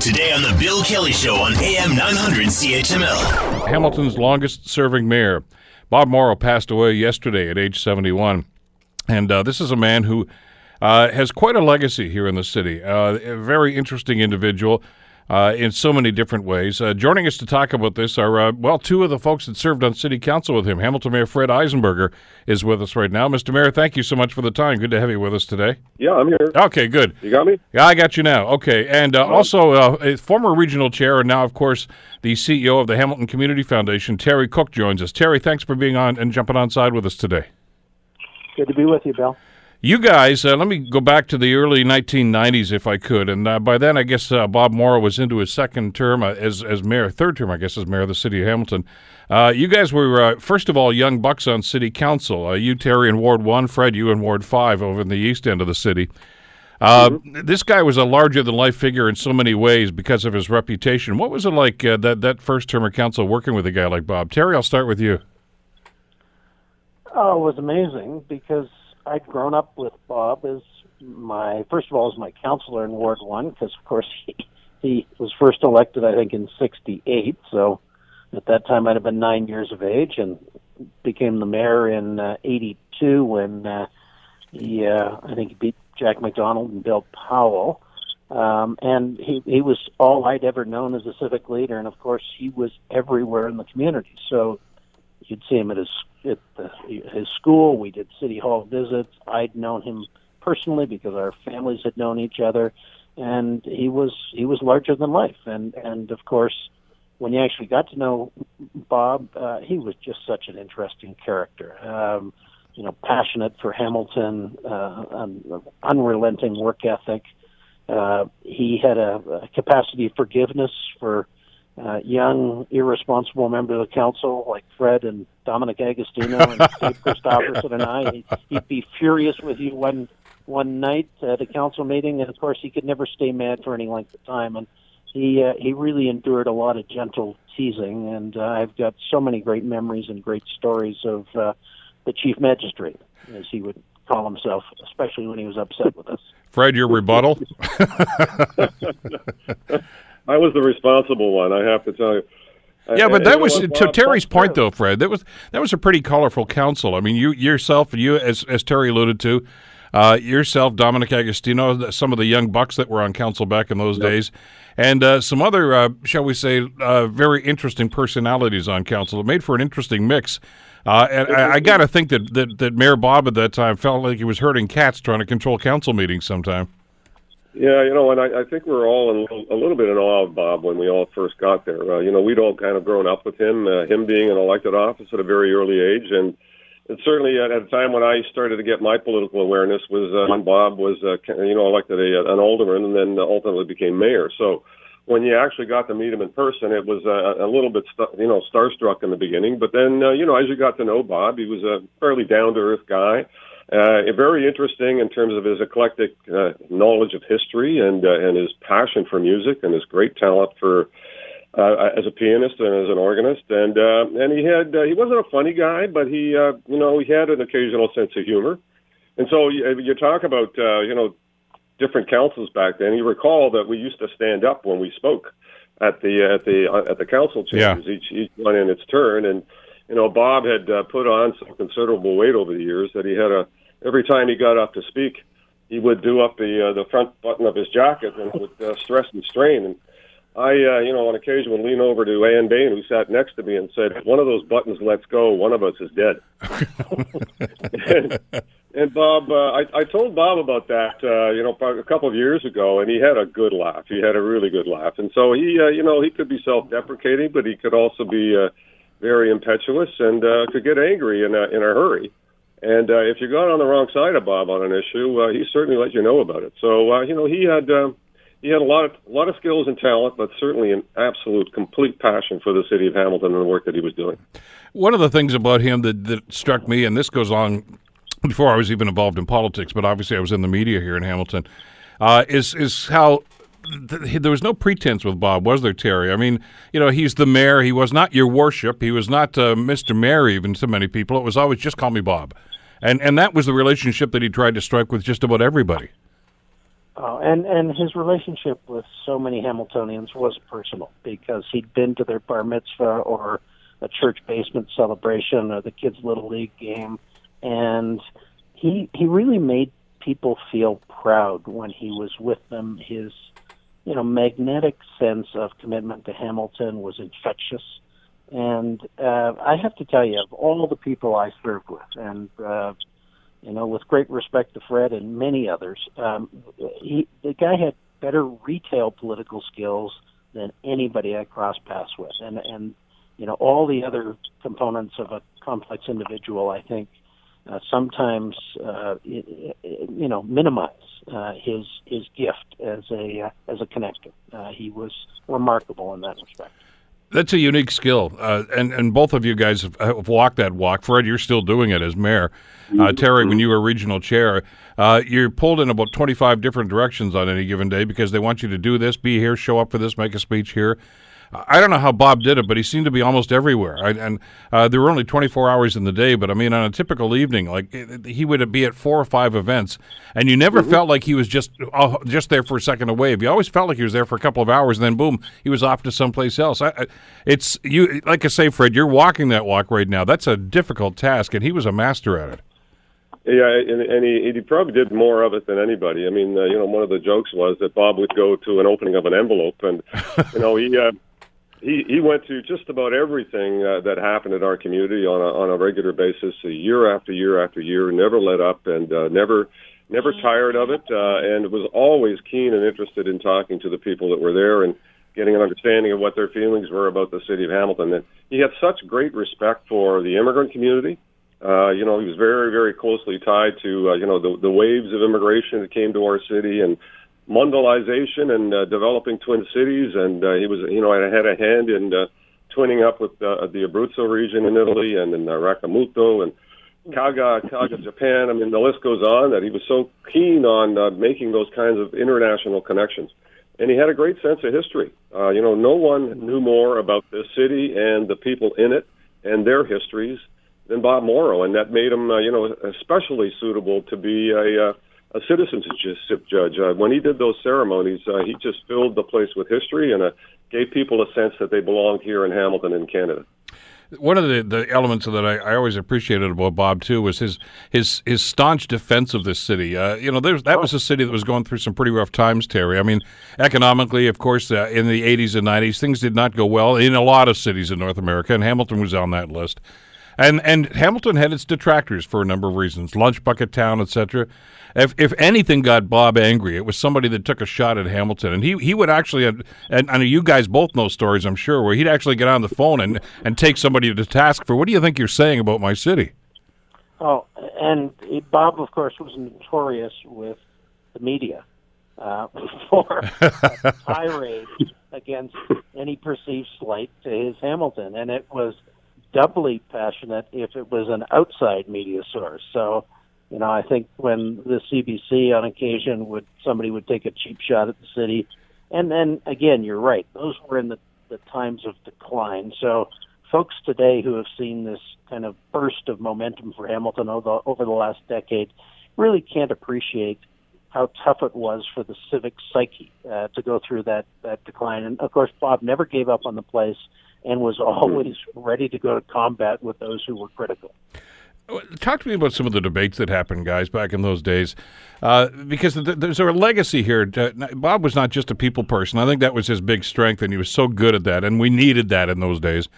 Today on The Bill Kelly Show on AM 900 CHML. Hamilton's longest serving mayor, Bob Morrow, passed away yesterday at age 71. And uh, this is a man who uh, has quite a legacy here in the city. Uh, a very interesting individual uh, in so many different ways. Uh, joining us to talk about this are, uh, well, two of the folks that served on city council with him. Hamilton Mayor Fred Eisenberger is with us right now. Mr. Mayor, thank you so much for the time. Good to have you with us today. Yeah, I'm here. Okay, good. You got me? Yeah, I got you now. Okay, and uh, also uh, a former regional chair and now, of course, the CEO of the Hamilton Community Foundation, Terry Cook, joins us. Terry, thanks for being on and jumping on side with us today. Good to be with you, Bill. You guys, uh, let me go back to the early 1990s, if I could. And uh, by then, I guess uh, Bob Morrow was into his second term uh, as as mayor, third term, I guess, as mayor of the city of Hamilton. Uh, you guys were, uh, first of all, young bucks on city council. you, Terry, in Ward 1, Fred, you in Ward 5 over in the east end of the city. Mm-hmm. This guy was a larger than life figure in so many ways because of his reputation. What was it like that, that first term of council working with a guy like Bob? Terry, I'll start with you. Oh, it was amazing because I'd grown up with Bob as my first of all as my counselor in Ward One because of course he he was first elected I think in '68, so at that time I'd have been nine years of age and became the mayor in uh, '82 when uh, he uh, I think he beat Jack McDonald and Bill Powell. Um, and he he was all I'd ever known as a civic leader, and of course he was everywhere in the community. So you'd see him at his at the, his school. We did city hall visits. I'd known him personally because our families had known each other, and he was he was larger than life. And and of course, when you actually got to know Bob, uh, he was just such an interesting character. Um, you know, passionate for Hamilton, uh, un- unrelenting work ethic. Uh, he had a, a capacity of forgiveness for uh, young, irresponsible member of the council like Fred and Dominic Agostino and Dave Christopherson and I. He'd, he'd be furious with you one one night at a council meeting, and of course he could never stay mad for any length of time. And he uh, he really endured a lot of gentle teasing, and uh, I've got so many great memories and great stories of uh, the chief magistrate, as he would call himself, especially when he was upset with us. Fred, your rebuttal. I was the responsible one, I have to tell you. Yeah, but that was to Terry's point, though, Fred. That was that was a pretty colorful council. I mean, you yourself, you as as Terry alluded to, uh, yourself, Dominic Agostino, some of the young bucks that were on council back in those days, and uh, some other, uh, shall we say, uh, very interesting personalities on council. It made for an interesting mix. Uh, and I, I got to think that, that that Mayor Bob at that time felt like he was herding cats trying to control council meetings. Sometime. Yeah, you know, and I, I think we were all a little, a little bit in awe of Bob when we all first got there. Uh, you know, we'd all kind of grown up with him, uh, him being in elected office at a very early age, and and certainly at, at a time when I started to get my political awareness was uh, when Bob was, uh, you know, elected a, an alderman and then ultimately became mayor. So when you actually got to meet him in person, it was uh, a little bit, stu- you know, starstruck in the beginning. But then, uh, you know, as you got to know Bob, he was a fairly down to earth guy. Uh, very interesting in terms of his eclectic uh, knowledge of history and uh, and his passion for music and his great talent for uh, as a pianist and as an organist. And uh, and he had uh, he wasn't a funny guy, but he uh, you know he had an occasional sense of humor. And so you, you talk about uh, you know different councils back then. You recall that we used to stand up when we spoke at the at the uh, at the council chambers each each one in its turn and you know Bob had uh, put on some considerable weight over the years that he had a every time he got up to speak he would do up the uh, the front button of his jacket and would uh, stress and strain and I uh, you know on occasion would lean over to Ann Bain who sat next to me and said if one of those buttons lets go one of us is dead and, and Bob, uh, I, I told Bob about that, uh, you know, a couple of years ago, and he had a good laugh. He had a really good laugh, and so he, uh, you know, he could be self-deprecating, but he could also be uh, very impetuous and uh, could get angry in a, in a hurry. And uh, if you got on the wrong side of Bob on an issue, uh, he certainly let you know about it. So, uh, you know, he had uh, he had a lot of a lot of skills and talent, but certainly an absolute complete passion for the city of Hamilton and the work that he was doing. One of the things about him that, that struck me, and this goes on before I was even involved in politics, but obviously I was in the media here in Hamilton, uh, is is how there was no pretense with Bob, was there, Terry? I mean, you know, he's the mayor. He was not your worship. He was not uh, Mr. Mayor, even to many people. It was always just call me Bob, and and that was the relationship that he tried to strike with just about everybody. Oh, and and his relationship with so many Hamiltonians was personal because he'd been to their bar mitzvah or a church basement celebration or the kids' little league game, and he he really made people feel proud when he was with them. His you know magnetic sense of commitment to Hamilton was infectious, and uh, I have to tell you, of all the people I served with, and uh, you know, with great respect to Fred and many others, um, he, the guy had better retail political skills than anybody I crossed paths with, and and you know all the other components of a complex individual. I think uh, sometimes uh, you know minimize uh, his his gift as a uh, as a connector. Uh, he was remarkable in that respect. That's a unique skill, uh, and and both of you guys have, have, walked that walk. Fred, you're still doing it as mayor. Uh, Terry, when you were regional chair, uh, you're pulled in about 25 different directions on any given day because they want you to do this, be here, show up for this, make a speech here. I don't know how Bob did it, but he seemed to be almost everywhere. I, and uh, there were only 24 hours in the day, but I mean, on a typical evening, like he would be at four or five events, and you never mm-hmm. felt like he was just uh, just there for a second to wave. You always felt like he was there for a couple of hours, and then boom, he was off to someplace else. I, I, it's you, like I say, Fred, you're walking that walk right now. That's a difficult task, and he was a master at it. Yeah, and, and he, he probably did more of it than anybody. I mean, uh, you know, one of the jokes was that Bob would go to an opening of an envelope, and you know, he uh, he he went to just about everything uh, that happened in our community on a on a regular basis, uh, year after year after year. Never let up, and uh, never never tired of it, uh, and was always keen and interested in talking to the people that were there and getting an understanding of what their feelings were about the city of Hamilton. And he had such great respect for the immigrant community. Uh, you know, he was very, very closely tied to, uh, you know, the, the waves of immigration that came to our city and Mundialization and uh, developing Twin Cities, and uh, he was, you know, I had a hand in uh, twinning up with uh, the Abruzzo region in Italy and in uh, Racalmuto and Kaga, Kaga, Japan. I mean, the list goes on. That he was so keen on uh, making those kinds of international connections, and he had a great sense of history. Uh, you know, no one knew more about this city and the people in it and their histories than Bob Morrow, and that made him, uh, you know, especially suitable to be a uh, a citizenship judge. Uh, when he did those ceremonies, uh, he just filled the place with history and uh, gave people a sense that they belonged here in Hamilton, in Canada. One of the, the elements that I, I always appreciated about Bob too was his his his staunch defense of this city. Uh, you know, that was a city that was going through some pretty rough times, Terry. I mean, economically, of course, uh, in the '80s and '90s, things did not go well in a lot of cities in North America, and Hamilton was on that list. And and Hamilton had its detractors for a number of reasons, lunch bucket town, etc. If if anything got Bob angry, it was somebody that took a shot at Hamilton, and he he would actually, and, I know you guys both know stories, I'm sure, where he'd actually get on the phone and and take somebody to task for what do you think you're saying about my city? Oh, and Bob, of course, was notorious with the media uh, for tirade against any perceived slight to his Hamilton, and it was doubly passionate if it was an outside media source. So, you know, I think when the CBC on occasion would somebody would take a cheap shot at the city, and then again, you're right; those were in the the times of decline. So, folks today who have seen this kind of burst of momentum for Hamilton over, over the last decade really can't appreciate how tough it was for the civic psyche uh, to go through that that decline. And of course, Bob never gave up on the place and was always ready to go to combat with those who were critical. Talk to me about some of the debates that happened, guys, back in those days, uh, because th- there's a legacy here. Bob was not just a people person. I think that was his big strength, and he was so good at that, and we needed that in those days.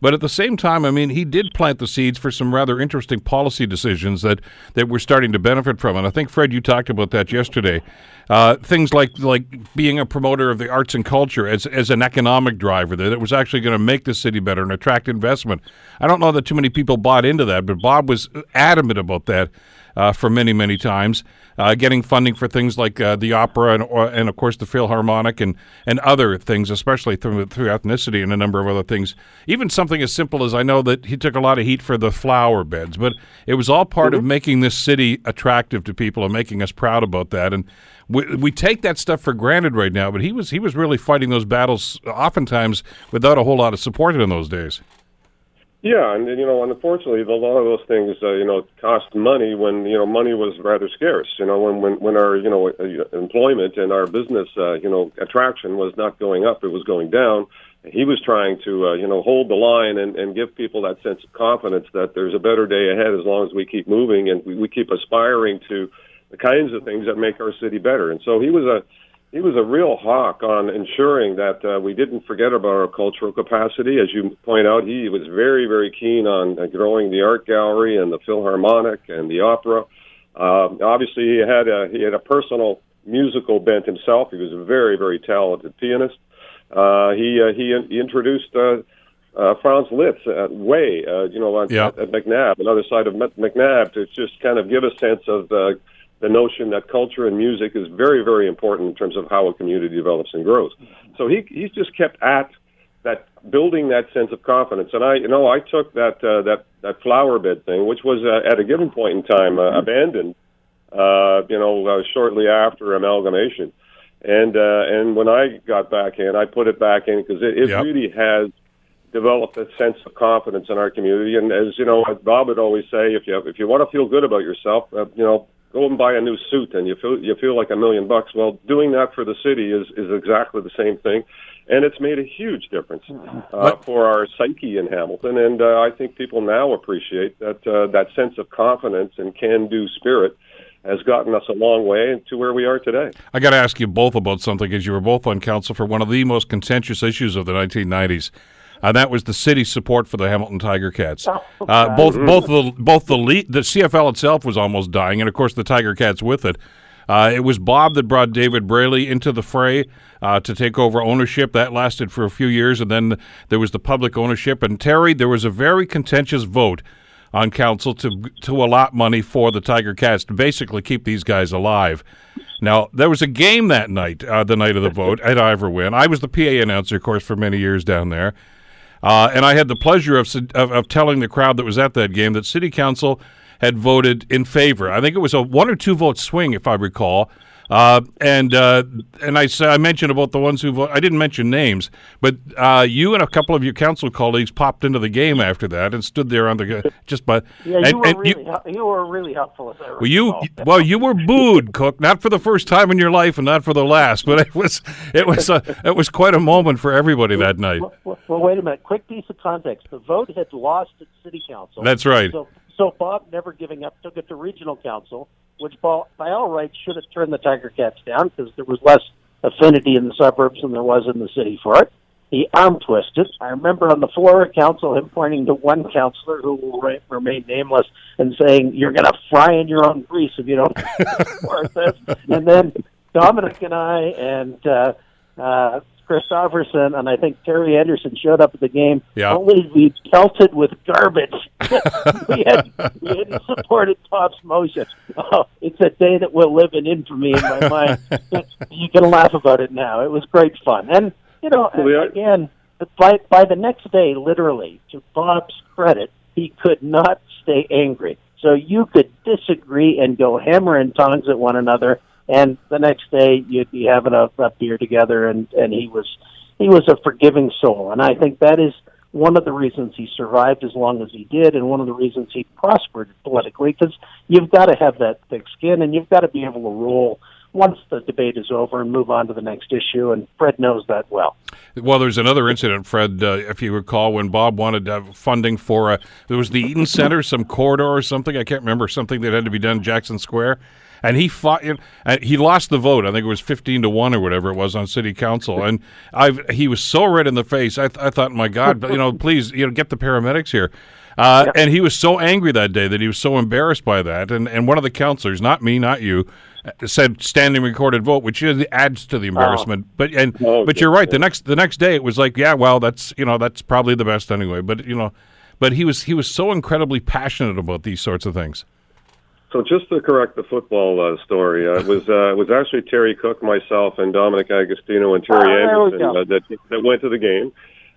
But at the same time, I mean, he did plant the seeds for some rather interesting policy decisions that, that we're starting to benefit from. And I think, Fred, you talked about that yesterday. Uh, things like like being a promoter of the arts and culture as, as an economic driver that it was actually going to make the city better and attract investment. I don't know that too many people bought into that, but Bob was adamant about that uh, for many, many times, uh, getting funding for things like uh, the opera and, and, of course, the Philharmonic and, and other things, especially through, through ethnicity and a number of other things. Even something as simple as I know that he took a lot of heat for the flower beds, but it was all part mm-hmm. of making this city attractive to people and making us proud about that. And we, we take that stuff for granted right now, but he was he was really fighting those battles oftentimes without a whole lot of support in those days. Yeah, and you know, unfortunately, a lot of those things, uh, you know, cost money when you know money was rather scarce. You know, when when when our you know uh, employment and our business, uh, you know, attraction was not going up; it was going down. He was trying to, uh, you know, hold the line and, and give people that sense of confidence that there's a better day ahead as long as we keep moving and we, we keep aspiring to the kinds of things that make our city better. And so he was a he was a real hawk on ensuring that uh, we didn't forget about our cultural capacity. As you point out, he was very, very keen on uh, growing the art gallery and the Philharmonic and the opera. Uh, obviously, he had a he had a personal musical bent himself. He was a very, very talented pianist. Uh, he uh, he, he introduced. Uh, uh, Franz Liszt at Way, uh, you know, on, Yeah. at, at McNabb, another side of McNabb, to just kind of give a sense of uh, the notion that culture and music is very, very important in terms of how a community develops and grows. So he he's just kept at that building that sense of confidence. And I, you know, I took that uh, that that flower bed thing, which was uh, at a given point in time uh, abandoned, uh, you know, uh, shortly after amalgamation. And uh, and when I got back in, I put it back in because it, it Yep. really has developed a sense of confidence in our community. And as you know, as Bob would always say, if you if you want to feel good about yourself, uh, you know, go and buy a new suit, and you feel you feel like a million bucks. Well, doing that for the city is is exactly the same thing, and it's made a huge difference uh, for our psyche in Hamilton. And uh, I think people now appreciate that uh, that sense of confidence and can-do spirit has gotten us a long way to where we are today. I got to ask you both about something because you were both on council for one of the most contentious issues of the 1990s. And that was the city's support for the Hamilton Tiger Cats. Oh, Uh, both, both the both the le- the CFL itself was almost dying, and of course the Tiger Cats with it. Uh, it was Bob that brought David Braley into the fray uh, to take over ownership. That lasted for a few years, and then there was the public ownership. And Terry, there was a very contentious vote on council to to allot money for the Tiger Cats to basically keep these guys alive. Now there was a game that night, uh, the night of the vote at Ivor Wynne. I was the PA announcer, of course, for many years down there, uh, and I had the pleasure of, of of telling the crowd that was at that game that City Council had voted in favor. I think it was a one or two vote swing, if I recall. Uh, and uh, and I I mentioned about the ones who. I didn't mention names, but uh, you and a couple of your council colleagues popped into the game after that and stood there on the just by. Yeah, and, you were and really hel- you were really helpful. As I well, you well, you were booed, Cook, not for the first time in your life, and not for the last, but it was it was a, it was quite a moment for everybody that night. Well, well, well, wait a minute. Quick piece of context. The vote had lost at city council. That's right. So, so Bob, never giving up, took it to regional council, which by, by all rights should have turned the Tiger Cats down because there was less affinity in the suburbs than there was in the city for it. He arm twisted. I remember on the floor of council him pointing to one councillor who will re- remain nameless and saying, "You're going to fry in your own grease if you don't support this." And then Dominic and I and uh, uh, Christopherson and I think Terry Anderson showed up at the game. Yeah. Only to be pelted with garbage. we had we hadn't supported Bob's motion. Oh, it's a day that will live in infamy in my mind. You can laugh about it now. It was great fun, and you know, Well, yeah. again, by by the next day, literally, to Bob's credit, he could not stay angry. So you could disagree and go hammer and tongs at one another, and the next day you'd be having a, a beer together, and and he was he was a forgiving soul, and I think that is one of the reasons he survived as long as he did, and one of the reasons he prospered politically. Because you've got to have that thick skin, and you've got to be able to roll once the debate is over and move on to the next issue. And Fred knows that well. Well, there's another incident, Fred, uh, if you recall, when Bob wanted have funding for uh, there was the Eaton Center, some corridor or something. I can't remember something that had to be done in Jackson Square, and he fought. And he lost the vote. I think it was fifteen to one or whatever it was on City Council. And I, he was so red in the face. I, th- I thought, my God, you know, please, you know, get the paramedics here. Uh, And he was so angry that day that he was so embarrassed by that. And and one of the counselors, not me, not you, uh, said standing recorded vote, which adds to the embarrassment. But and Oh, but you're right. The next the next day, it was like, yeah, well, that's you know that's probably the best anyway. But you know, but he was he was so incredibly passionate about these sorts of things. So just to correct the football uh, story, uh, it was uh, it was actually Terry Cook, myself, and Dominic Agostino and Terry Ah, there we Anderson uh, that that went to the game.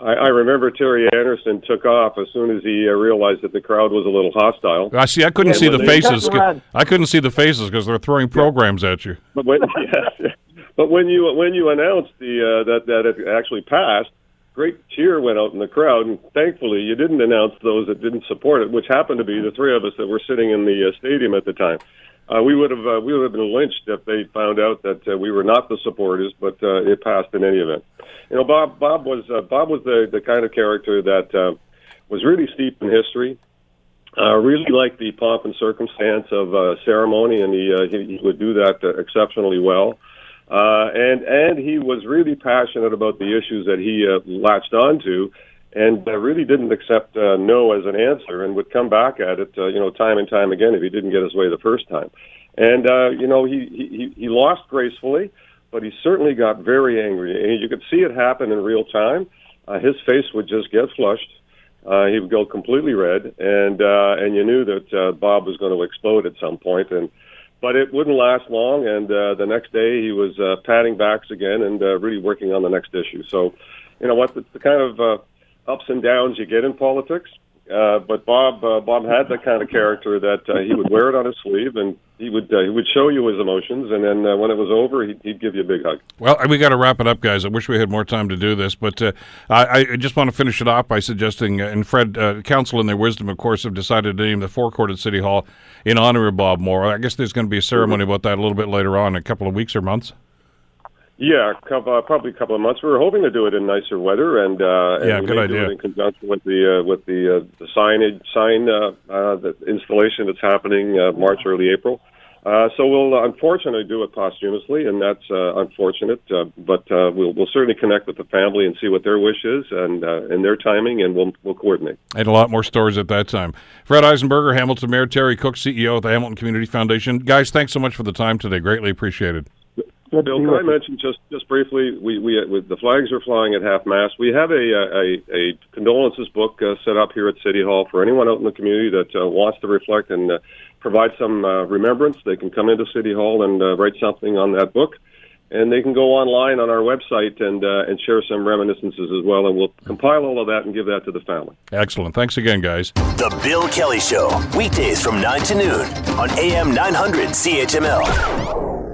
I, I remember Terry Anderson took off as soon as he uh, realized that the crowd was a little hostile. I see. I couldn't Yeah, see the faces. Cut and run. I couldn't see the faces because they're throwing programs at you. But when yeah, but when you when you announced the uh, that that it actually passed, great cheer went out in the crowd, and thankfully you didn't announce those that didn't support it, which happened to be the three of us that were sitting in the uh, stadium at the time. Uh, we would have uh, we would have been lynched if they found out that uh, we were not the supporters, but uh, it passed in any event. You know, Bob Bob was uh, Bob was the the kind of character that uh, was really steeped in history. Uh, really liked the pomp and circumstance of uh, ceremony, and he, uh, he he would do that uh, exceptionally well. And and he was really passionate about the issues that he uh, latched onto, and uh, really didn't accept uh, no as an answer, and would come back at it, uh, you know, time and time again if he didn't get his way the first time. And uh, you know, he he he lost gracefully, but he certainly got very angry, and you could see it happen in real time. Uh, his face would just get flushed. Uh, he would go completely red, and uh, and you knew that uh, Bob was going to explode at some point, and but it wouldn't last long. And uh, the next day, he was uh, patting backs again and uh, really working on the next issue. So, you know what? It's the kind of uh, ups and downs you get in politics. Uh, but Bob, uh, Bob had that kind of character that uh, he would wear it on his sleeve, and he would uh, he would show you his emotions, and then uh, when it was over, he'd, he'd give you a big hug. Well, we got to wrap it up, guys. I wish we had more time to do this, but uh, I, I just want to finish it off by suggesting, uh, and Fred, uh, Council, in their wisdom, of course, have decided to name the forecourt at City Hall in honor of Bob Morrow. I guess there's going to be a ceremony about that a little bit later on, a couple of weeks or months. Yeah, couple, uh, probably a couple of months. We were hoping to do it in nicer weather, and, uh, Yeah, and we good idea. in conjunction with the uh, with the uh, the signage sign uh, uh, the installation that's happening uh, March, early April. Uh, so we'll uh, unfortunately do it posthumously, and that's uh, unfortunate. Uh, but uh, we'll we'll certainly connect with the family and see what their wish is and uh, and their timing, and we'll we'll coordinate. And a lot more stories at that time. Fred Eisenberger, Hamilton Mayor, Terry Cook, CEO of the Hamilton Community Foundation. Guys, thanks so much for the time today. Greatly appreciated. Good Bill, can I with mention just just briefly? We we with the flags are flying at half mast. We have a a, a condolences book uh, set up here at City Hall for anyone out in the community that uh, wants to reflect and uh, provide some uh, remembrance. They can come into City Hall and uh, write something on that book, and they can go online on our website and uh, and share some reminiscences as well. And we'll compile all of that and give that to the family. Excellent. Thanks again, guys. The Bill Kelly Show, weekdays from 9 to noon on AM 900 CHML.